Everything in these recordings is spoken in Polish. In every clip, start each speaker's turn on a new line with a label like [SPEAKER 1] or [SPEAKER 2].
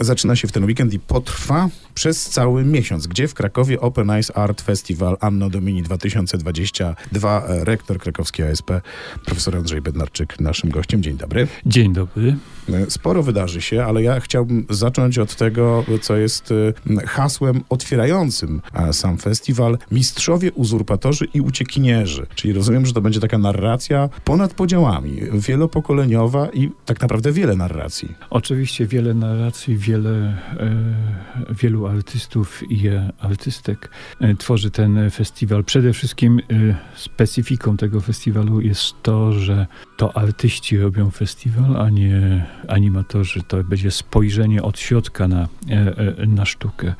[SPEAKER 1] zaczyna się w ten weekend i potrwa przez cały miesiąc, gdzie w Krakowie Open Eyes Art Festival Anno Domini 2022. Rektor krakowskiej ASP, profesor Andrzej Bednarczyk, naszym gościem. Dzień dobry.
[SPEAKER 2] Dzień dobry.
[SPEAKER 1] Sporo wydarzy się, ale ja chciałbym zacząć od tego, co jest e, hasłem otwierającym e, sam festiwal. Mistrzowie, uzurpatorzy i uciekinierzy. Czyli rozumiem, że to będzie taka narracja ponad podziałami, wielopokoleniowa i tak naprawdę wiele narracji.
[SPEAKER 2] Oczywiście wiele narracji, wiele, e, wielu artystów i artystek e, tworzy ten festiwal. Przede wszystkim e, specyfiką tego festiwalu jest to, że to artyści robią festiwal, a nie animatorzy. To będzie spojrzenie od środka na, na sztukę.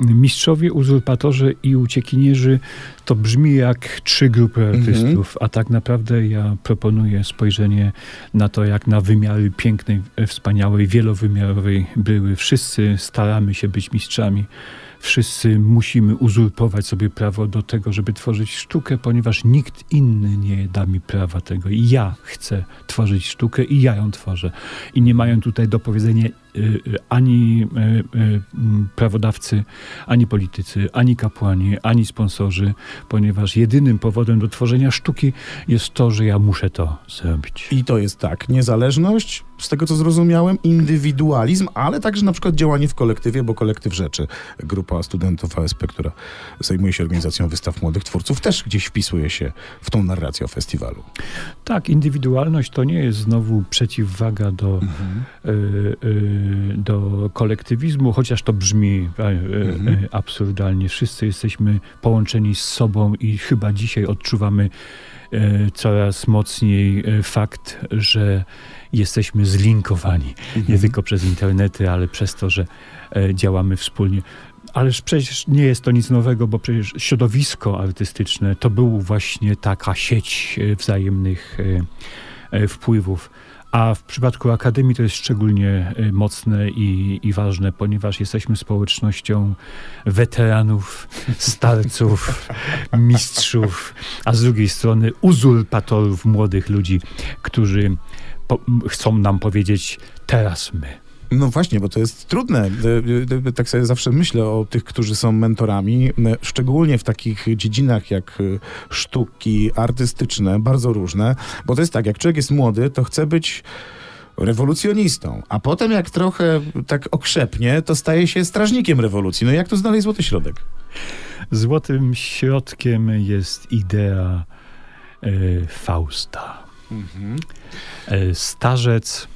[SPEAKER 2] Mistrzowie, uzurpatorzy i uciekinierzy to brzmi jak trzy grupy mhm. artystów, a tak naprawdę ja proponuję spojrzenie na to, jak na wymiary pięknej, wspaniałej, wielowymiarowej były. Wszyscy staramy się być mistrzami. Wszyscy musimy uzurpować sobie prawo do tego, żeby tworzyć sztukę, ponieważ nikt inny nie da mi prawa tego. I ja chcę tworzyć sztukę i ja ją tworzę. I nie mają tutaj do powiedzenia ani y, prawodawcy, ani politycy, ani kapłani, ani sponsorzy, ponieważ jedynym powodem do tworzenia sztuki jest to, że ja muszę to zrobić.
[SPEAKER 1] I to jest tak, niezależność, z tego co zrozumiałem, indywidualizm, ale także na przykład działanie w kolektywie, bo kolektyw rzeczy, grupa studentów ASP, która zajmuje się organizacją wystaw młodych twórców, też gdzieś wpisuje się w tą narrację o festiwalu.
[SPEAKER 2] Tak, indywidualność to nie jest znowu przeciwwaga do mhm. y, y, do kolektywizmu, chociaż to brzmi e, e, mhm. absurdalnie. Wszyscy jesteśmy połączeni z sobą i chyba dzisiaj odczuwamy e, coraz mocniej fakt, że jesteśmy zlinkowani. Mhm. Nie tylko przez internety, ale przez to, że działamy wspólnie. Ależ przecież nie jest to nic nowego, bo przecież środowisko artystyczne to był właśnie taka sieć wzajemnych wpływów. A w przypadku Akademii to jest szczególnie y, mocne i, i ważne, ponieważ jesteśmy społecznością weteranów, starców, mistrzów, a z drugiej strony uzurpatorów, młodych ludzi, którzy po, chcą nam powiedzieć teraz my.
[SPEAKER 1] No właśnie, bo to jest trudne. E, e, tak sobie zawsze myślę o tych, którzy są mentorami, e, szczególnie w takich dziedzinach jak sztuki artystyczne, bardzo różne, bo to jest tak, jak człowiek jest młody, to chce być rewolucjonistą, a potem jak trochę tak okrzepnie, to staje się strażnikiem rewolucji. No jak tu znaleźć złoty środek?
[SPEAKER 2] Złotym środkiem jest idea Fausta. Mhm. starzec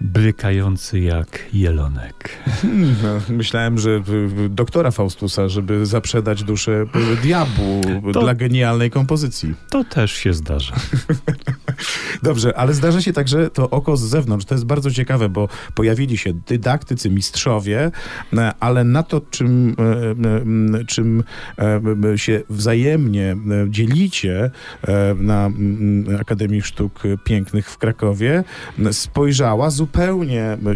[SPEAKER 2] brykający jak jelonek.
[SPEAKER 1] No, myślałem, że doktora Faustusa, żeby zaprzedać duszę diabłu to, dla genialnej kompozycji.
[SPEAKER 2] To też się zdarza.
[SPEAKER 1] Dobrze, ale zdarza się także to oko z zewnątrz. To jest bardzo ciekawe, bo pojawili się dydaktycy, mistrzowie, e, ale na to, czym, e, e, czym się wzajemnie dzielicie na Akademii Sztuk Pięknych w Krakowie, spojrzała zupełnie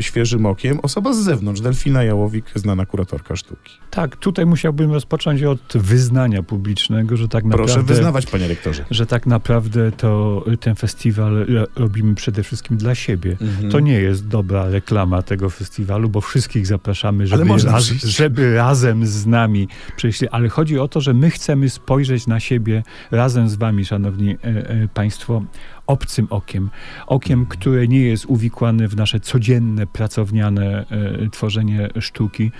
[SPEAKER 1] świeżym okiem osoba z zewnątrz, Delfina Jałowik, znana kuratorka sztuki.
[SPEAKER 2] Tak, tutaj musiałbym rozpocząć od wyznania publicznego, że tak naprawdę...
[SPEAKER 1] Proszę wyznawać, panie rektorze.
[SPEAKER 2] Że tak naprawdę to ten festiwal robimy przede wszystkim dla siebie. Mhm. To nie jest dobra reklama tego festiwalu, bo wszystkich zapraszamy, żeby, raz, żeby razem z nami przyjść. Ale chodzi o to, że my chcemy spojrzeć na siebie razem z wami, szanowni e, e, państwo, obcym okiem. Okiem, które nie jest uwikłane w nasze codzienne, pracowniane e, tworzenie sztuki,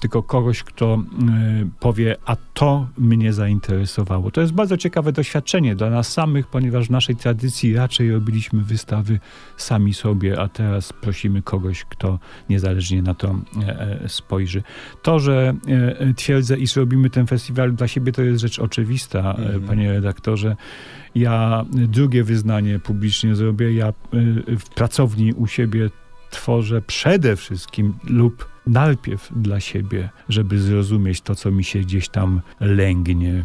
[SPEAKER 2] tylko kogoś, kto e, powie, a to mnie zainteresowało. To jest bardzo ciekawe doświadczenie dla nas samych, ponieważ w naszej tradycji raczej robiliśmy wystawy sami sobie, a teraz prosimy kogoś, kto niezależnie na to e, spojrzy. To, że twierdzę, iż robimy ten festiwal dla siebie, to jest rzecz oczywista, mm. panie redaktorze. Ja drugie wyznanie publicznie zrobię. Ja y, w pracowni u siebie tworzę przede wszystkim lub najpierw dla siebie, żeby zrozumieć to, co mi się gdzieś tam lęgnie y,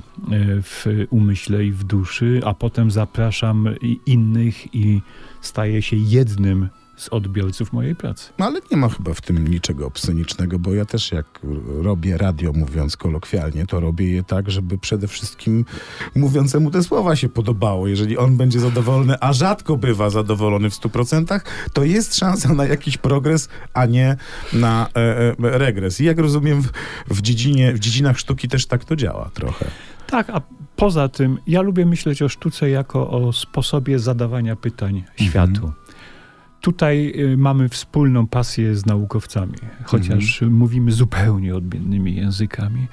[SPEAKER 2] w umyśle i w duszy, a potem zapraszam innych i staję się jednym z odbiorców mojej pracy.
[SPEAKER 1] No ale nie ma chyba w tym niczego obscenicznego, bo ja też jak robię radio, mówiąc kolokwialnie, to robię je tak, żeby przede wszystkim mówiącemu te słowa się podobało. Jeżeli on będzie zadowolony, a rzadko bywa zadowolony w 100%, to jest szansa na jakiś progres, a nie na e, e, regres. I jak rozumiem, w, w, dziedzinie, w dziedzinach sztuki też tak to działa trochę.
[SPEAKER 2] Tak, a poza tym ja lubię myśleć o sztuce jako o sposobie zadawania pytań mhm. światu. Tutaj y, mamy wspólną pasję z naukowcami, chociaż mhm. mówimy zupełnie odmiennymi językami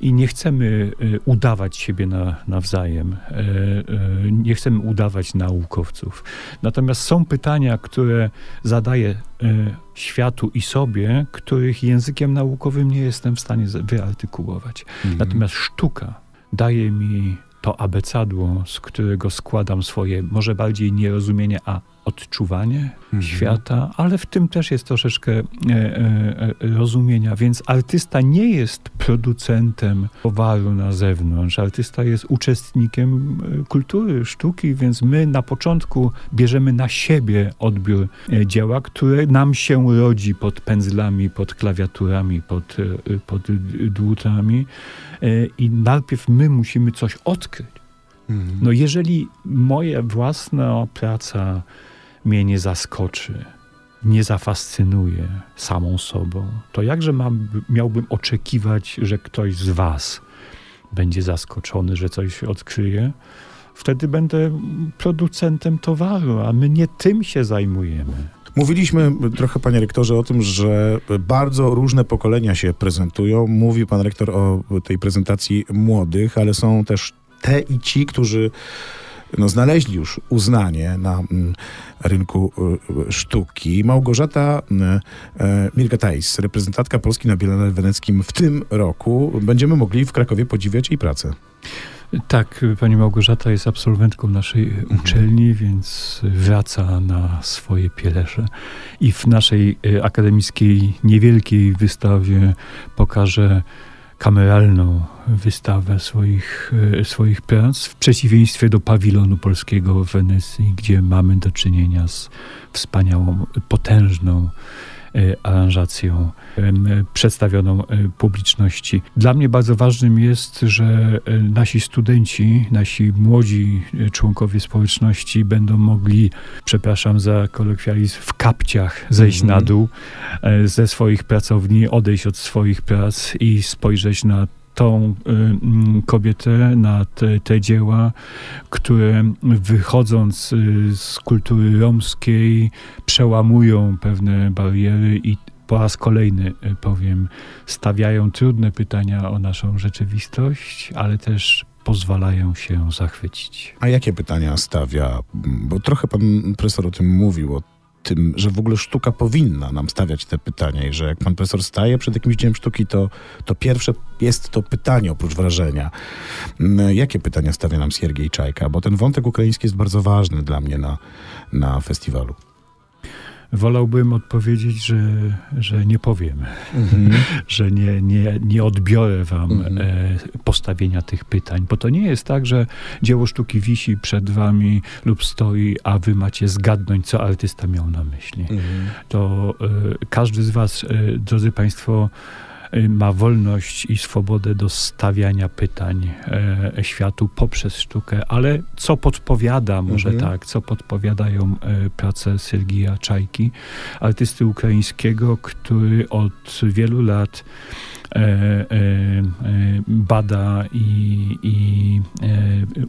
[SPEAKER 2] i nie chcemy y, udawać siebie na, nawzajem, y, nie chcemy udawać naukowców. Natomiast są pytania, które zadaję światu i sobie, których językiem naukowym nie jestem w stanie wyartykułować. Mhm. Natomiast sztuka daje mi to abecadło, z którego składam swoje, może bardziej nierozumienie, a odczuwanie mhm. świata, ale w tym też jest troszeczkę e, e, e, rozumienia. Więc artysta nie jest producentem towaru na zewnątrz. Artysta jest uczestnikiem e, kultury, sztuki, więc my na początku bierzemy na siebie odbiór e, dzieła, które nam się rodzi pod pędzlami, pod klawiaturami, pod, pod dłutami. I najpierw my musimy coś odkryć. Mhm. No jeżeli moja własna praca mnie nie zaskoczy, nie zafascynuje samą sobą, to jakże mam, miałbym oczekiwać, że ktoś z Was będzie zaskoczony, że coś odkryje? Wtedy będę producentem towaru, a my nie tym się zajmujemy.
[SPEAKER 1] Mówiliśmy trochę, panie rektorze, o tym, że bardzo różne pokolenia się prezentują. Mówi pan rektor o tej prezentacji młodych, ale są też te i ci, którzy no, znaleźli już uznanie na mm, rynku y, sztuki. Małgorzata y, y, Mirgatajs, reprezentantka Polski na Biennale Weneckim w tym roku. Będziemy mogli w Krakowie podziwiać jej pracę.
[SPEAKER 2] Tak, pani Małgorzata jest absolwentką naszej mhm. uczelni, więc wraca na swoje pielesze i w naszej akademickiej, niewielkiej wystawie pokaże kameralną wystawę swoich, e, swoich prac, w przeciwieństwie do pawilonu polskiego w Wenecji, gdzie mamy do czynienia z wspaniałą, potężną aranżacją przedstawioną e, publiczności. Dla mnie bardzo ważnym jest, że nasi studenci, nasi młodzi członkowie społeczności będą mogli, przepraszam za kolokwializm, w kapciach zejść mm -hmm. na dół ze swoich pracowni, odejść od swoich prac i spojrzeć na tą y, mm, kobietę, na te, te dzieła, które wychodząc y, z kultury romskiej przełamują pewne bariery i po raz kolejny y, powiem, stawiają trudne pytania o naszą rzeczywistość, ale też pozwalają się zachwycić.
[SPEAKER 1] A jakie pytania stawia? Bo trochę pan profesor o tym mówił, o tym, że w ogóle sztuka powinna nam stawiać te pytania i że jak pan profesor staje przed jakimś dziełem sztuki, to, to pierwsze jest to pytanie oprócz wrażenia. Mm, jakie pytania stawia nam Siergiej Czajka? Bo ten wątek ukraiński jest bardzo ważny dla mnie na, na festiwalu.
[SPEAKER 2] Wolałbym odpowiedzieć, że, że nie powiem, mm-hmm. że nie, nie, nie odbiorę wam mm-hmm. e, postawienia tych pytań, bo to nie jest tak, że dzieło sztuki wisi przed wami lub stoi, a wy macie zgadnąć, co artysta miał na myśli. Mm-hmm. To e, każdy z was, e, drodzy państwo, ma wolność i swobodę do stawiania pytań e, światu poprzez sztukę, ale co podpowiada, może mhm. tak, co podpowiadają e, prace Sergija Czajki, artysty ukraińskiego, który od wielu lat e, bada i, i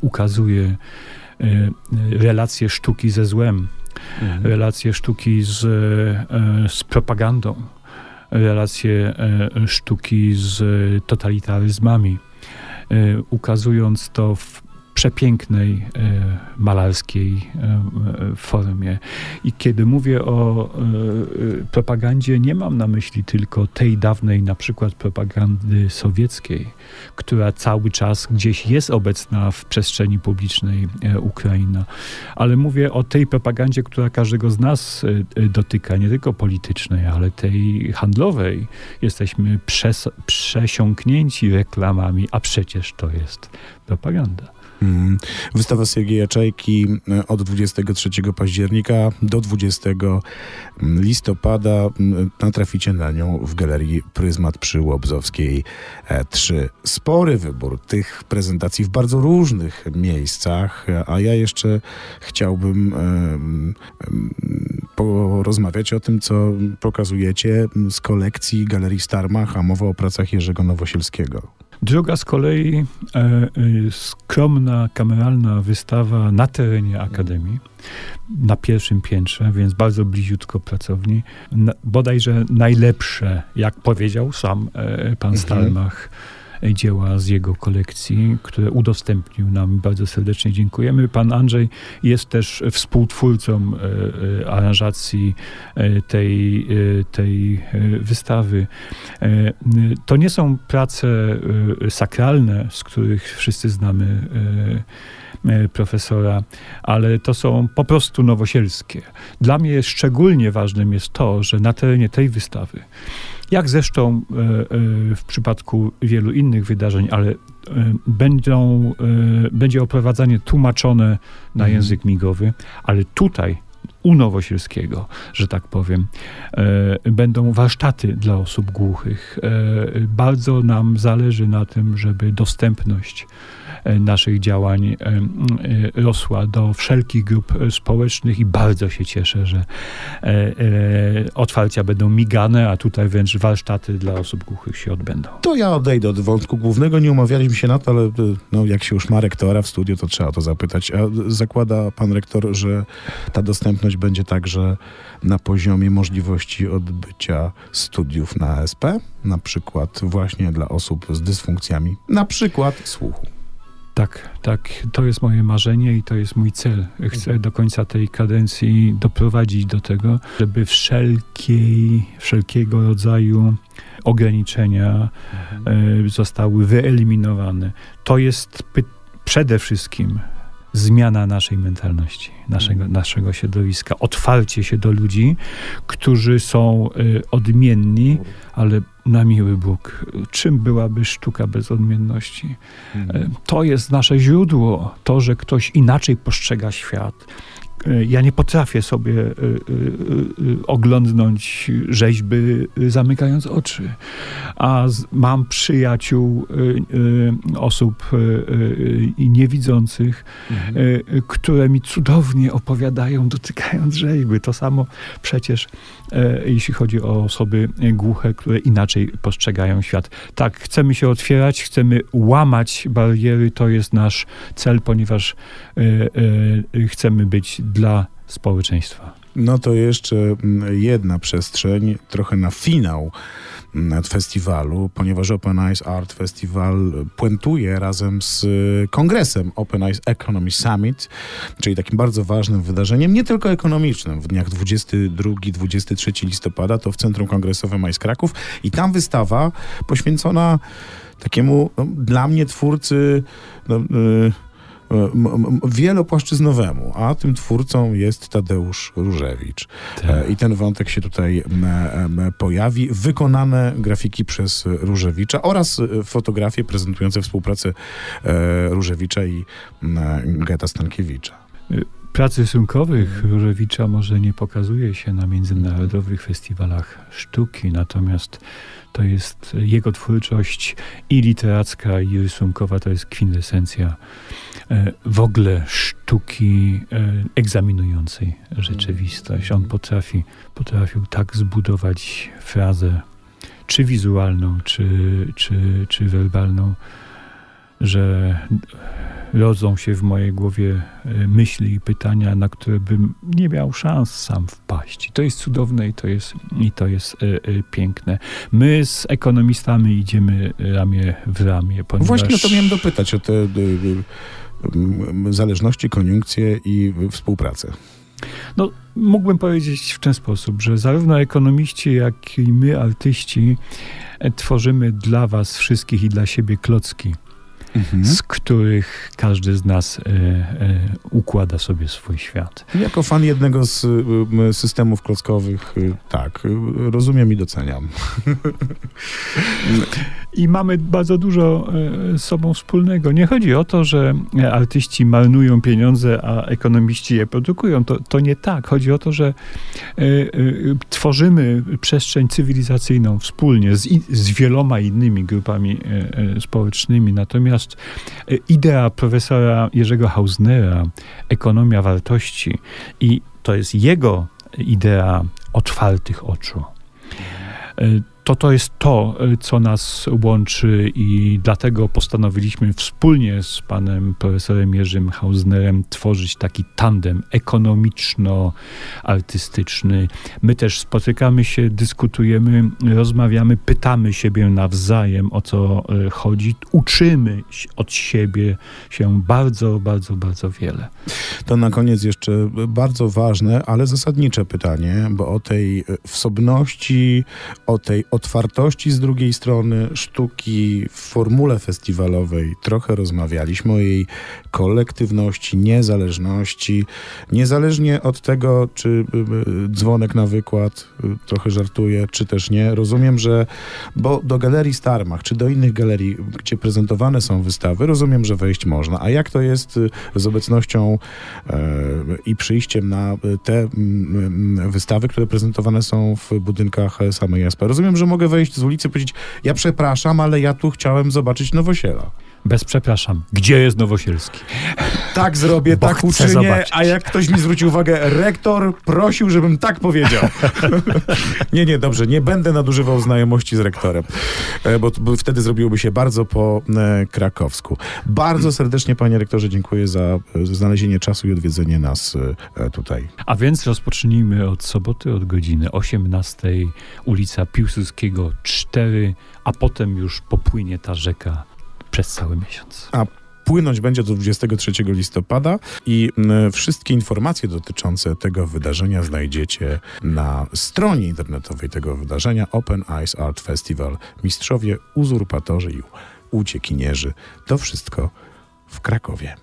[SPEAKER 2] ukazuje relacje sztuki ze złem, mhm. relacje sztuki z, z propagandą relacje e, sztuki z totalitaryzmami, e, ukazując to w przepięknej e, malarskiej e, formie. I kiedy mówię o e, propagandzie, nie mam na myśli tylko tej dawnej na przykład propagandy sowieckiej, która cały czas gdzieś jest obecna w przestrzeni publicznej Ukraina, ale mówię o tej propagandzie, która każdego z nas dotyka, nie tylko politycznej, ale tej handlowej. Jesteśmy przes- przesiąknięci reklamami, a przecież to jest propaganda.
[SPEAKER 1] Mm. Wystawa Sergieja Czajki e, od 23 października do 20 mm, listopada. Mm, natraficie na nią w galerii Pryzmat przy Łobzowskiej 3. E, Spory wybór tych prezentacji w bardzo różnych miejscach, a ja jeszcze chciałbym porozmawiać o tym, co pokazujecie z kolekcji Galerii Starmach, a mowa o pracach Jerzego Nowosielskiego.
[SPEAKER 2] Druga z kolei e, e, skromna, kameralna wystawa na terenie Akademii, na pierwszym piętrze, więc bardzo bliziutko pracowni. Na, bodajże najlepsze, jak powiedział sam e, pan mhm. Stalmach, dzieła z jego kolekcji, które udostępnił nam. Bardzo serdecznie dziękujemy. Pan Andrzej jest też współtwórcą e, e, aranżacji e, tej, tej wystawy. To nie są prace sakralne, z których wszyscy znamy profesora, ale to są po prostu nowosielskie. Dla mnie szczególnie ważnym jest to, że na terenie tej wystawy jak zresztą e, e, w przypadku wielu innych wydarzeń, ale e, będą, będzie oprowadzanie tłumaczone na mhm. język migowy, ale tutaj u Nowosielskiego, że tak powiem, będą warsztaty dla osób głuchych. bardzo nam zależy na tym, żeby dostępność naszych działań e, e, rosła do wszelkich grup społecznych i bardzo się cieszę, że otwarcia będą migane, a tutaj wręcz warsztaty dla osób głuchych się odbędą.
[SPEAKER 1] To ja odejdę od wątku głównego. Nie umawialiśmy się na to, ale no, jak się już ma rektora w studiu, to trzeba o to zapytać. A zakłada pan rektor, że ta dostępność będzie także na poziomie możliwości odbycia studiów na ASP, na przykład właśnie dla osób z dysfunkcjami, na przykład słuchu.
[SPEAKER 2] Tak, tak. To jest moje marzenie i to jest mój cel. Chcę mhm. do końca tej kadencji doprowadzić do tego, żeby wszelkiej, wszelkiego rodzaju ograniczenia mhm. E, zostały wyeliminowane. To jest przede wszystkim zmiana naszej mentalności, naszego, mhm. naszego środowiska, otwarcie się do ludzi, którzy są y, odmienni, ale na miły Bóg, czym byłaby sztuka bez odmienności? Mhm. To jest nasze źródło, to, że ktoś inaczej postrzega świat, ja nie potrafię sobie e, e, oglądnąć rzeźby zamykając oczy. A mam przyjaciół osób niewidzących, mhm. które mi cudownie opowiadają, dotykając rzeźby. To samo przecież jeśli chodzi o osoby głuche, które inaczej postrzegają świat. Tak, chcemy się otwierać, chcemy łamać bariery, to jest nasz cel, ponieważ chcemy być dla społeczeństwa.
[SPEAKER 1] No to jeszcze mm, jedna przestrzeń, trochę na finał mm, festiwalu, ponieważ Open Eyes Art Festival puentuje razem z y, kongresem Open Eyes Economy Summit, czyli takim bardzo ważnym wydarzeniem, nie tylko ekonomicznym. W dniach 22-23 listopada to w Centrum Kongresowym Eyes Kraków i tam wystawa poświęcona takiemu no, dla mnie twórcy no, y, wielopłaszczyznowemu, a tym twórcą jest Tadeusz Różewicz. Tak. E, I ten wątek się tutaj pojawi. Wykonane grafiki przez Różewicza oraz e, fotografie prezentujące współpracę e, Różewicza i Geta Stankiewicza.
[SPEAKER 2] Prac rysunkowych Różewicza może nie pokazuje się na międzynarodowych festiwalach sztuki, natomiast to jest jego twórczość i literacka, i rysunkowa, to jest kwintesencja E, w ogóle sztuki e, egzaminującej rzeczywistość. On potrafi, potrafił tak zbudować frazę, czy wizualną, czy, czy, czy werbalną, że rodzą się w mojej głowie e, myśli i pytania, na które bym nie miał szans sam wpaść. I to jest cudowne i to jest, i to jest e, e, piękne. My z ekonomistami idziemy ramię w ramię.
[SPEAKER 1] Ponieważ... Właśnie o to miałem dopytać, o te zależności, koniunkcje i współpracę.
[SPEAKER 2] No, mógłbym powiedzieć w ten sposób, że zarówno ekonomiści, jak i my, artyści, tworzymy dla was wszystkich i dla siebie klocki mhm. z których każdy z nas e, e, układa sobie swój świat.
[SPEAKER 1] Jako fan jednego z e, systemów klockowych, tak, rozumiem i doceniam.
[SPEAKER 2] i mamy bardzo dużo z sobą wspólnego. Nie chodzi o to, że artyści marnują pieniądze, a ekonomiści je produkują. To, to nie tak. Chodzi o to, że tworzymy przestrzeń cywilizacyjną wspólnie z, z wieloma innymi grupami społecznymi. Natomiast idea profesora Jerzego Hausnera, ekonomia wartości, i to jest jego idea otwartych oczu to to jest to, y, co nas łączy i dlatego postanowiliśmy wspólnie z panem profesorem Jerzym Hausnerem tworzyć taki tandem ekonomiczno-artystyczny. My też spotykamy się, dyskutujemy, rozmawiamy, pytamy siebie nawzajem, o co y, chodzi, uczymy od siebie się bardzo, bardzo, bardzo wiele.
[SPEAKER 1] To na koniec jeszcze bardzo ważne, ale zasadnicze pytanie, bo o tej wsobności, o tej otwartości z drugiej strony sztuki w formule festiwalowej trochę rozmawialiśmy o jej kolektywności, niezależności, niezależnie od tego, czy y, y, dzwonek na wykład y, trochę żartuje, czy też nie. Rozumiem, że bo do galerii Starmach, czy do innych galerii, gdzie prezentowane są wystawy, rozumiem, że wejść można. A jak to jest z obecnością e, i przyjściem na te wystawy, które prezentowane są w budynkach samej SP? Rozumiem, że mogę wejść z ulicy i powiedzieć, ja przepraszam, ale ja tu chciałem zobaczyć Nowosiela.
[SPEAKER 2] Bez przepraszam, gdzie jest Nowosielski?
[SPEAKER 1] Tak zrobię, tak uczynię, zobaczyć. a jak ktoś mi zwróci uwagę, rektor prosił, żebym tak powiedział. nie, nie, dobrze, nie będę nadużywał znajomości z rektorem, e, bo, bo wtedy zrobiłoby się bardzo po e, krakowsku. Bardzo serdecznie, panie rektorze, dziękuję za e, znalezienie czasu i odwiedzenie nas tutaj.
[SPEAKER 2] A więc rozpocznijmy od soboty, od godziny 18, ulica Piłsudskiego 4, a potem już popłynie ta rzeka przez cały miesiąc.
[SPEAKER 1] A płynąć będzie do 23 listopada i wszystkie informacje dotyczące tego wydarzenia znajdziecie na stronie internetowej tego wydarzenia Open Eyes Art Festival. Mistrzowie, uzurpatorzy i uciekinierzy. To wszystko w Krakowie.